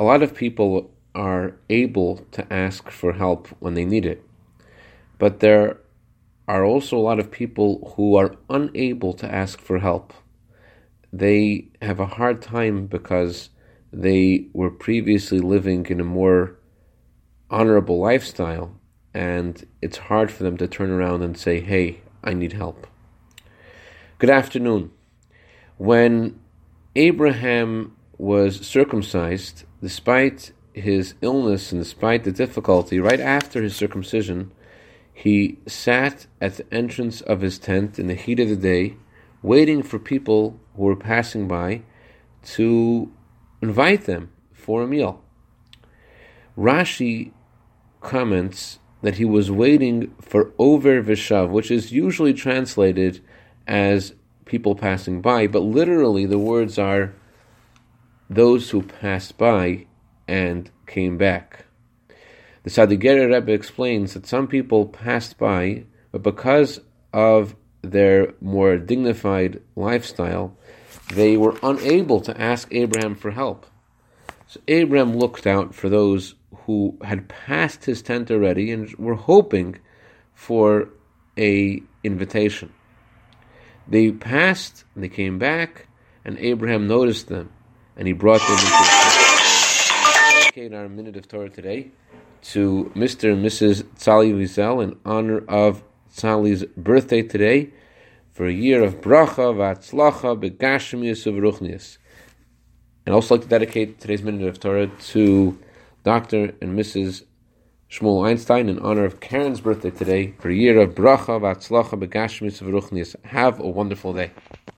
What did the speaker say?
a lot of people are able to ask for help when they need it, but there are also a lot of people who are unable to ask for help. They have a hard time because they were previously living in a more honorable lifestyle, and it's hard for them to turn around and say, Hey, I need help. Good afternoon. When Abraham was circumcised, despite his illness and despite the difficulty, right after his circumcision, he sat at the entrance of his tent in the heat of the day, waiting for people who were passing by to invite them for a meal. Rashi comments that he was waiting for over vishav, which is usually translated as people passing by, but literally the words are those who passed by and came back. The Sadigere Rebbe explains that some people passed by, but because of their more dignified lifestyle, they were unable to ask Abraham for help. So Abraham looked out for those who had passed his tent already and were hoping for a invitation. They passed, and they came back, and Abraham noticed them, and he brought them into dedicate our minute of Torah today to Mr. and Mrs. Tzali Wiesel in honor of Tzali's birthday today for a year of bracha, v'atzlacha, begashmius, of And I also like to dedicate today's minute of Torah to Dr. and Mrs. Shmuel Einstein in honor of Karen's birthday today for a year of bracha, v'atzlacha, begashmius, of Have a wonderful day.